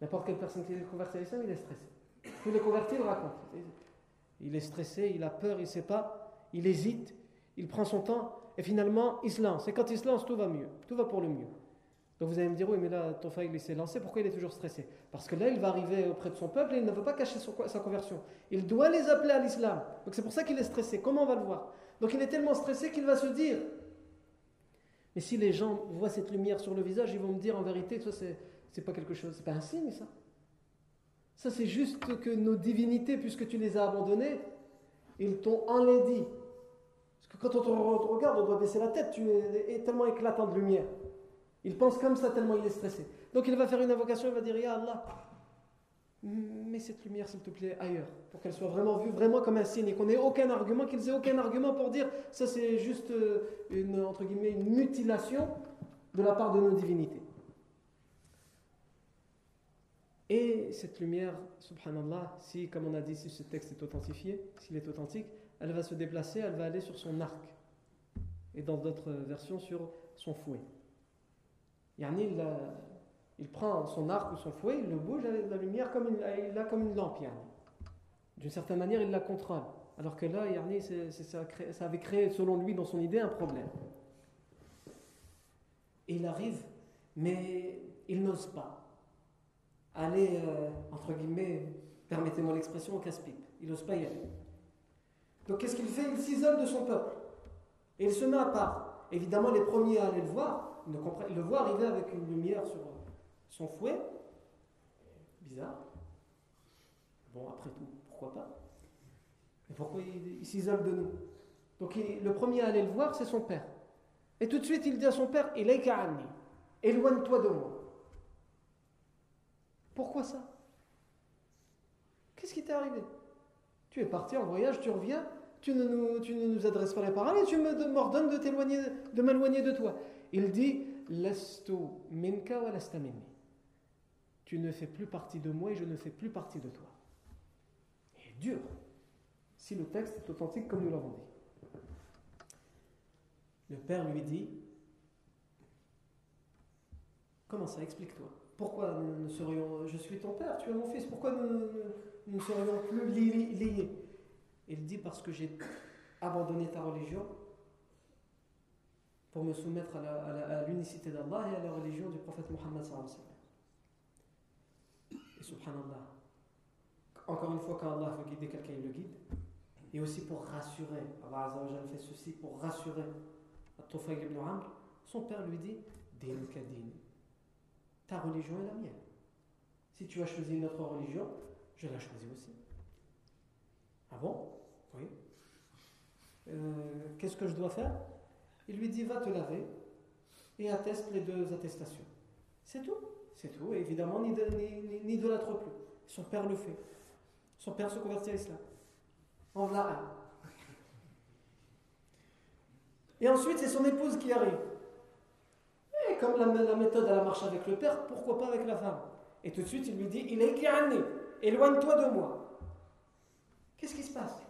N'importe quelle personne qui se convertit à l'islam, il est stressé. Tous les convertis le racontent. Il est stressé, il a peur, il ne sait pas, il hésite, il prend son temps, et finalement, il se lance. Et quand il se lance, tout va mieux, tout va pour le mieux. Donc vous allez me dire, oui, mais là, Tofaïl, il s'est lancé, pourquoi il est toujours stressé? Parce que là, il va arriver auprès de son peuple et il ne veut pas cacher sa conversion. Il doit les appeler à l'islam. Donc c'est pour ça qu'il est stressé. Comment on va le voir? Donc il est tellement stressé qu'il va se dire, mais si les gens voient cette lumière sur le visage, ils vont me dire en vérité, ça c'est pas quelque chose, c'est pas un signe ça. Ça c'est juste que nos divinités, puisque tu les as abandonnées, ils t'ont enlaidi. Parce que quand on te regarde, on doit baisser la tête, tu es tellement éclatant de lumière. Il pense comme ça tellement il est stressé. Donc il va faire une invocation, il va dire Ya Allah, mets cette lumière s'il te plaît ailleurs, pour qu'elle soit vraiment vue vraiment comme un signe et qu'on n'ait aucun argument, qu'ils aient aucun argument pour dire ça c'est juste euh, une, une mutilation de la part de nos divinités. Et cette lumière, subhanallah, si, comme on a dit, si ce texte est authentifié, s'il est authentique, elle va se déplacer, elle va aller sur son arc. Et dans d'autres versions, sur son fouet. Yani, il, prend son arc ou son fouet, il le bouge, la lumière comme une, il l'a comme une lampe. D'une certaine manière, il la contrôle. Alors que là, yani, ça, avait créé, selon lui, dans son idée, un problème. Et il arrive, mais il n'ose pas aller, euh, entre guillemets, permettez-moi l'expression, au casse-pipe. Il n'ose pas y aller. Donc qu'est-ce qu'il fait? Il s'isole de son peuple. Et il se met à part. Évidemment, les premiers à aller le voir, le voit arriver avec une lumière sur son fouet. Bizarre. Bon, après tout, pourquoi pas? Mais pourquoi il, s'isole de nous? Donc le premier à aller le voir, c'est son père. Et tout de suite, il dit à son père Éloigne-toi de moi. Pourquoi ça? Qu'est-ce qui t'est arrivé? Tu es parti en voyage, tu reviens, tu ne nous, tu adresses pas la parole et tu m'ordonnes de de m'éloigner de toi. Il dit minka wa Tu ne fais plus partie de moi et je ne fais plus partie de toi. Et dur, si le texte est authentique comme nous l'avons dit. Le père lui dit Comment ça Explique-toi? Pourquoi nous, serions. Je suis ton père, tu es mon fils, pourquoi nous ne serions plus liés? Il dit Parce que j'ai abandonné ta religion pour me soumettre à l'unicité d'Allah et à la religion du prophète Muhammad Et subhanallah, encore une fois, quand Allah veut guider quelqu'un, il le guide. Et aussi pour rassurer, Allah Azzawajal fait ceci pour rassurer Tufayl ibn Amr, son père lui dit Din Ta religion est la mienne. Si tu as choisi une autre religion, je la choisis aussi. Ah bon? Oui. Euh, qu'est-ce que je dois faire? Il lui dit va te laver et atteste les deux attestations. C'est tout. C'est tout. Et évidemment, ni, de, ni, ni, plus. Son père le fait. Son père se convertit à l'islam. En voilà un. Et ensuite, c'est son épouse qui arrive. Et comme la, la méthode, elle marche avec le père, pourquoi pas avec la femme? Et tout de suite, il lui dit Il est éloigne-toi de moi. Qu'est-ce qui se passe?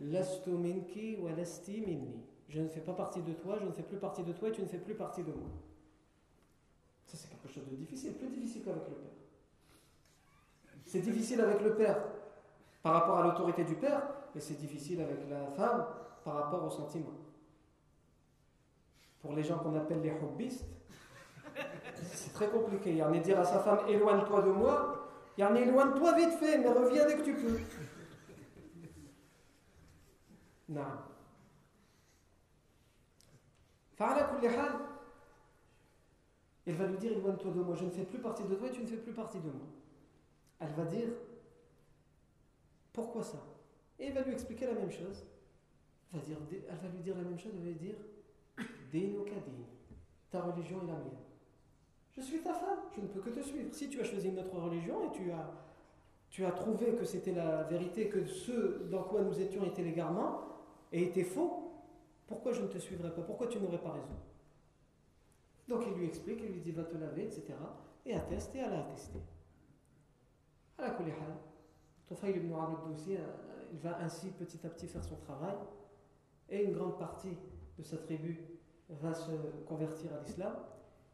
Minki wa minni. Je ne fais pas partie de toi, je ne fais plus partie de toi et tu ne fais plus partie de moi. Ça, c'est quelque chose de difficile, plus difficile qu'avec le Père. C'est difficile avec le Père par rapport à l'autorité du Père, et c'est difficile avec la femme par rapport au sentiment. Pour les gens qu'on appelle les hobbistes, c'est très compliqué. Il y en a dire à sa femme éloigne-toi de moi, il y en a éloigne-toi vite fait, mais reviens dès que tu peux. Non. Elle va lui dire éloigne-toi de moi, je ne fais plus partie de toi et tu ne fais plus partie de moi. Elle va dire pourquoi ça? Et elle va lui expliquer la même chose. Elle va, dire, elle va lui dire la même chose, elle va lui dire ta religion est la mienne. Je suis ta femme, je ne peux que te suivre. Si tu as choisi une autre religion et tu as, tu as trouvé que c'était la vérité, que ce dans quoi nous étions était l'égarement et était faux, pourquoi je ne te suivrai pas? Pourquoi tu n'aurais pas raison? Donc il lui explique, il lui dit va te laver, etc. Et atteste et elle a attesté. À la Tufayl ibn aussi, euh, il va ainsi petit à petit faire son travail et une grande partie de sa tribu va se convertir à l'islam.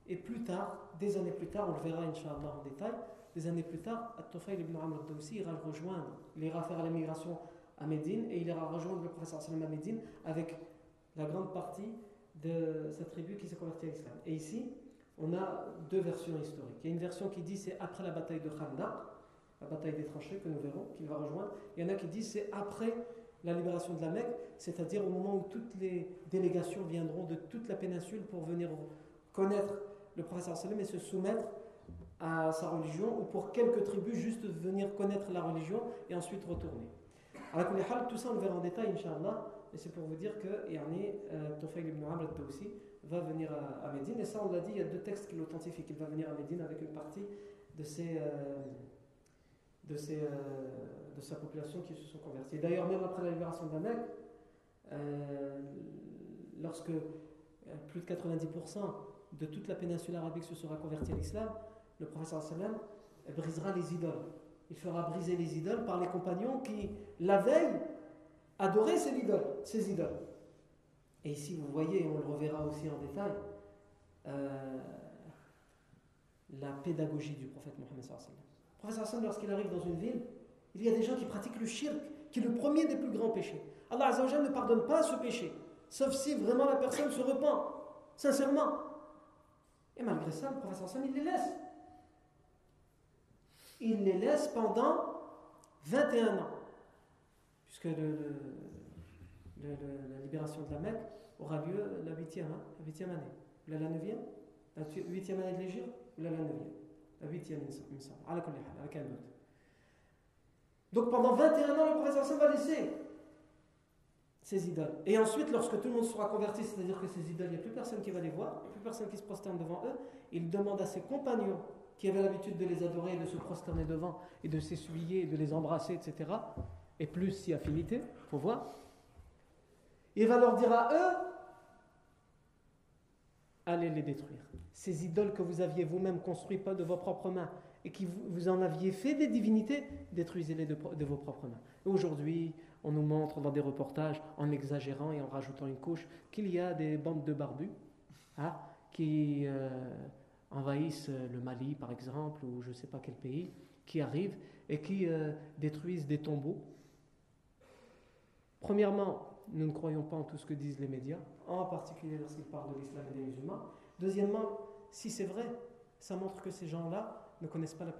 Et plus tard, des années plus tard, on le verra Inch'Allah en détail, des années plus tard, Tufayl ibn Amr aussi ira le rejoindre, il ira faire l'émigration à Médine et il ira rejoindre le professeur sallam à Médine avec la grande partie de cette tribu qui s'est convertie à l'islam. Et ici, on a deux versions historiques. Il y a une version qui dit c'est après la bataille de Khandaq, la bataille des tranchées que nous verrons, qu'il va rejoindre. Il y en a qui disent c'est après la libération de la Mecque, c'est-à-dire au moment où toutes les délégations viendront de toute la péninsule pour venir connaître le prophète sallam et se soumettre à sa religion, ou pour quelques tribus juste venir connaître la religion et ensuite retourner. Alors, tout ça on le verra en détail, Inch'Allah, et c'est pour vous dire que yani, euh, Tufayl ibn Amr al-Tawsi va venir à, Médine, et ça on l'a dit, il y a deux textes qui l'authentifient, qu'il va venir à Médine avec une partie de ses. Euh, de, ses, euh, de sa population qui se sont convertis. D'ailleurs, même après la libération de lorsque plus de 90% de toute la péninsule arabique se sera convertie à l'islam, le prophète sallam brisera les idoles. Il fera briser les idoles par les compagnons qui, la veille, adoraient ces idoles. Et ici, vous voyez, on le reverra aussi en détail, euh, la pédagogie du prophète Mohammed. Le prophète lorsqu'il arrive dans une ville, il y a des gens qui pratiquent le shirk, qui est le premier des plus grands péchés. Allah ne pardonne pas ce péché, sauf si vraiment la personne se repent, sincèrement. Et malgré ça, le prophète il les laisse. Il les laisse pendant 21 ans. Puisque la libération de la Mecque aura lieu la 8e, hein, la année. La 9e La 8e année de l'Égypte ou la 9e La 8e, il me semble. Avec. Donc pendant 21 ans, le prophète va laisser ces idoles. Et ensuite, lorsque tout le monde sera converti, c'est-à-dire que ces idoles, il n'y a plus personne qui va les voir, plus personne qui se prosterne devant eux, il demande à ses compagnons qui avaient l'habitude de les adorer, de se prosterner devant, et de s'essuyer, de les embrasser, etc., et plus si affinité, faut voir, il va leur dire à eux, allez les détruire. Ces idoles que vous aviez vous-même construites de vos propres mains, et qui vous, en aviez fait des divinités, détruisez-les de, de, vos propres mains. Aujourd'hui, on nous montre dans des reportages, en exagérant et en rajoutant une couche, qu'il y a des bandes de barbus hein, qui euh, envahissent le Mali, par exemple, ou je ne sais pas quel pays, qui arrivent et qui euh, détruisent des tombeaux. Premièrement, nous ne croyons pas en tout ce que disent les médias, en particulier lorsqu'ils parlent de l'islam et des musulmans. Deuxièmement, si c'est vrai, ça montre que ces gens-là ne connaissent pas la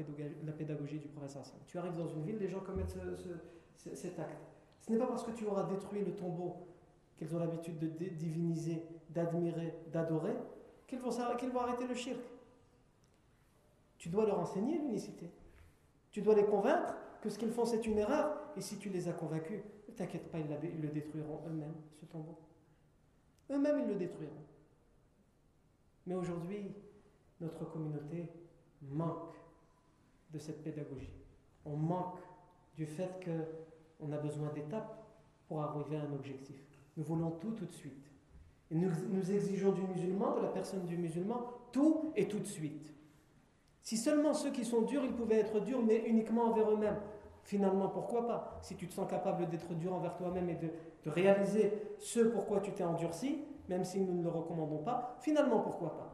pédagogie, du prophète. Tu arrives dans une ville, les gens commettent cet acte. Ce n'est pas parce que tu auras détruit le tombeau qu'ils ont l'habitude de diviniser, d'admirer, d'adorer, qu'ils vont, arrêter le shirk. Tu dois leur enseigner l'unicité. Tu dois les convaincre que ce qu'ils font c'est une erreur. Et si tu les as convaincus, t'inquiète pas, ils le détruiront eux-mêmes, ce tombeau. Eux-mêmes, ils le détruiront. Mais aujourd'hui, notre communauté manque de cette pédagogie. On manque du fait que on a besoin d'étapes pour arriver à un objectif. Nous voulons tout tout de suite. Et nous exigeons du musulman, de la personne du musulman, tout et tout de suite. Si seulement ceux qui sont durs, ils pouvaient être durs, mais uniquement envers eux-mêmes. Finalement, pourquoi pas Si tu te sens capable d'être dur envers toi-même et de, réaliser ce pourquoi tu t'es endurci, même si nous ne le recommandons pas, finalement, pourquoi pas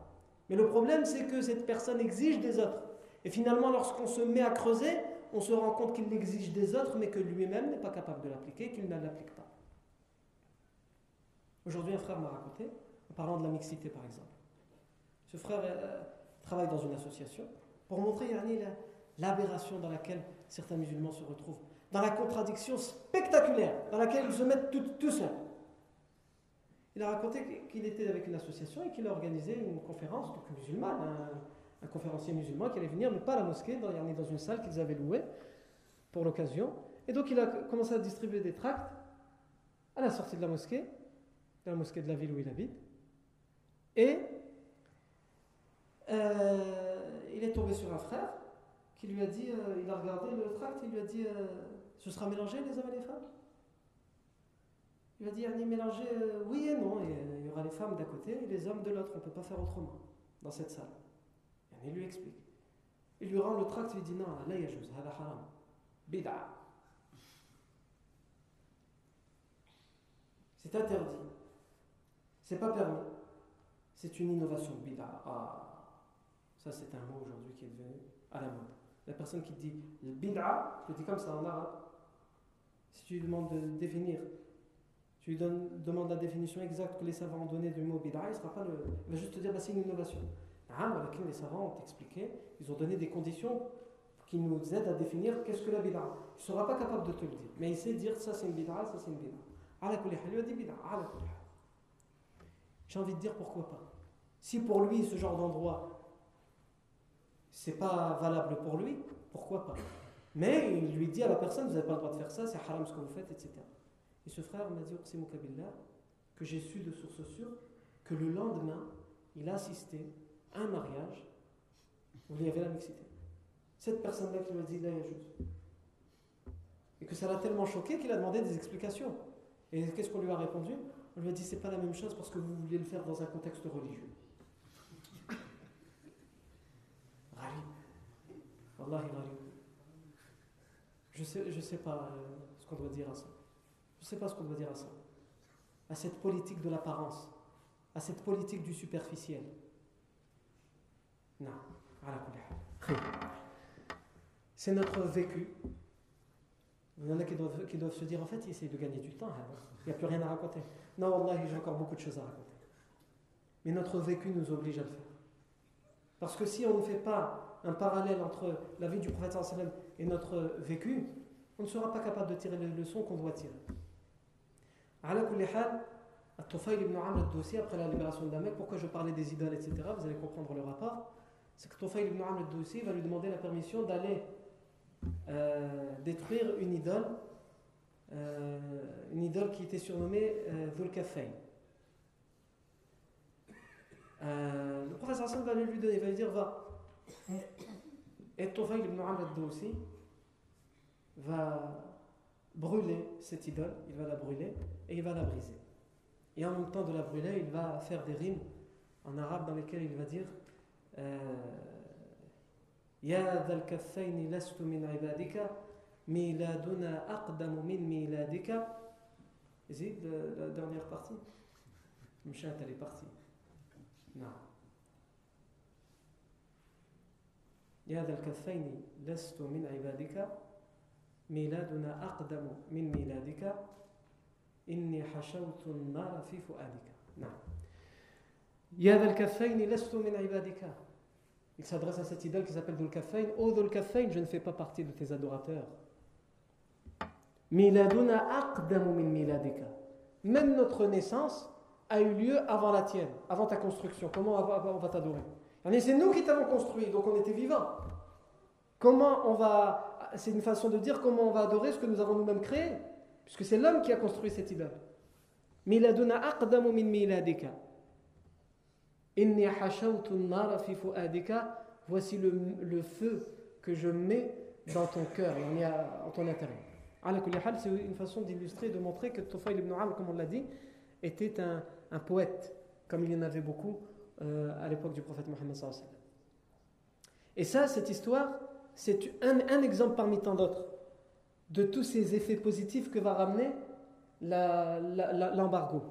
Mais le problème, c'est que cette personne exige des autres. Et finalement, lorsqu'on se met à creuser, on se rend compte qu'il l'exige des autres, mais que lui-même n'est pas capable de l'appliquer, qu'il ne l'applique pas. Aujourd'hui, un frère m'a raconté, en parlant de la mixité par exemple. Ce frère euh, travaille dans une association pour montrer l'aberration dans laquelle certains musulmans se retrouvent, dans la contradiction spectaculaire dans laquelle ils se mettent tout, seuls. Il a raconté qu'il était avec une association et qu'il a organisé une conférence, donc musulmane, un conférencier musulman qui allait venir, mais pas à la mosquée, dans, dans une salle qu'ils avaient louée pour l'occasion. Et donc il a commencé à distribuer des tracts à la sortie de la mosquée, de la mosquée de la ville où il habite. Et euh, il est tombé sur un frère qui lui a dit, euh, il a regardé le tract, il lui a dit, euh, ce sera mélangé les hommes et les femmes? Il a dit, on est mélangé, oui et non, il y aura les femmes d'un côté et les hommes de l'autre, on ne peut pas faire autrement dans cette salle. Il lui explique. Il lui rend le tract, il lui dit non, là il y a chose, haram, bid'a. C'est interdit. C'est pas permis. C'est une innovation, bid'a. Ah, ça c'est un mot aujourd'hui qui est devenu à la mode. La personne qui dit le bid'a, je le dis comme ça en arabe. Si tu lui demandes de définir, tu lui demandes la définition exacte que les savants ont donnée du mot bid'a, il, sera pas il va juste te dire bah, c'est une innovation. Ah, les savants ont expliqué, ils ont donné des conditions qui nous aident à définir qu'est-ce que la bid'a. Il ne sera pas capable de te le dire, mais il sait dire ça c'est une bid'a, ça c'est une bid'a. J'ai envie de dire pourquoi pas. Si pour lui ce genre d'endroit c'est pas valable pour lui, pourquoi pas? Mais il lui dit à la personne vous n'avez pas le droit de faire ça, c'est haram ce que vous faites, etc. Et ce frère m'a dit que j'ai su de source sûre que le lendemain il a assisté à un mariage où il y avait la mixité. Cette personne-là qui lui a dit là, juste. Et que ça l'a tellement choqué qu'il a demandé des explications. Et qu'est-ce qu'on lui a répondu? On lui a dit c'est pas la même chose parce que vous vouliez le faire dans un contexte religieux. Wallahi. Je sais, je sais pas euh, ce qu'on doit dire à ça. Je sais pas ce qu'on doit dire à ça. À cette politique de l'apparence. À cette politique du superficiel. Non. C'est notre vécu. Il y en a qui doivent, qui doivent se dire en fait, il essaie de gagner du temps. Hein. Il n'y a plus rien à raconter. Non, Allah, j'ai encore beaucoup de choses à raconter. Mais notre vécu nous oblige à le faire. Parce que si on ne fait pas un parallèle entre la vie du prophète et notre vécu, on ne sera pas capable de tirer les leçons qu'on doit tirer. Al-Tufayl ibn Amr al-Dossi, après la libération Damek, pourquoi je parlais des idoles, etc., vous allez comprendre le rapport c'est que Tufayl ibn Amr al-Dossi va lui demander la permission d'aller euh, détruire une idole, euh, une idole qui était surnommée euh, euh, le professeur Hassan va lui, donner, va lui dire va. Et Tufayl ibn Amr al-Dawsi va brûler cette idole, il va la brûler et il va la briser. Et en même temps de la brûler, il va faire des rimes en arabe dans lesquelles il va dire euh, Ya dal kaffayni lastu min ibadika, miladuna aqdamu min miladika. Vous voyez la dernière partie Mchat, elle est partie. نعم يا ذا الكفين لست من عبادك ميلادنا أقدم من ميلادك إني حشوت النار في فؤادك نعم يا ذا الكفين لست من عبادك Il s'adresse à cette idole qui s'appelle Dhul Kafain. Oh Dhul Kafain, je ne fais pas partie de tes adorateurs. Miladuna aqdamu min miladika. Même notre naissance a eu lieu avant la tienne, avant ta construction. Comment on va t'adorer? C'est nous qui t'avons construit, donc on était vivants. Comment on va. C'est une façon de dire comment on va adorer ce que nous avons nous-mêmes créé, puisque c'est l'homme qui a construit cette idole. Miladuna aqdamu min miladika. Voici le, feu que je mets dans ton cœur en ton intérieur. C'est une façon d'illustrer, de montrer que Tufayl ibn Amr, comme on l'a dit, était un, un, poète, comme il y en avait beaucoup euh, à l'époque du prophète Mohammed. Et ça, cette histoire, c'est un, un, exemple parmi tant d'autres de tous ces effets positifs que va ramener l'embargo.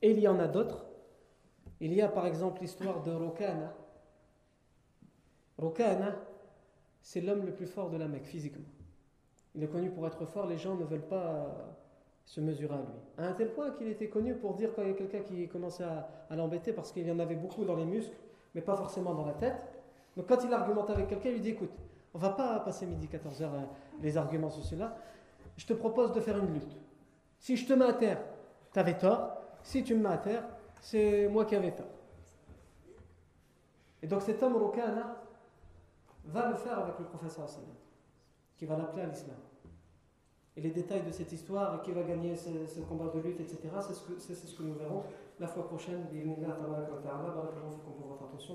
Et il y en a d'autres il y a par exemple l'histoire de Rokana. Rokana, c'est l'homme le plus fort de la Mecque physiquement. Il est connu pour être fort, les gens ne veulent pas se mesurer à lui. À un tel point qu'il était connu pour dire quand il y a quelqu'un qui commençait à, l'embêter parce qu'il y en avait beaucoup dans les muscles, mais pas forcément dans la tête. Donc quand il argumente avec quelqu'un, il lui dit écoute, on va pas passer midi 14h euh, les arguments sur cela. Je te propose de faire une lutte. Si je te mets à terre, tu avais tort. Si tu me mets à terre, c'est moi qui avais tort. Et donc cet homme Rukana va le faire avec le professeur qui va l'appeler à l'islam. Et les détails de cette histoire, qui va gagner ce, combat de lutte, etc., c'est ce, que, nous verrons la fois prochaine. Barakallahu pour votre attention.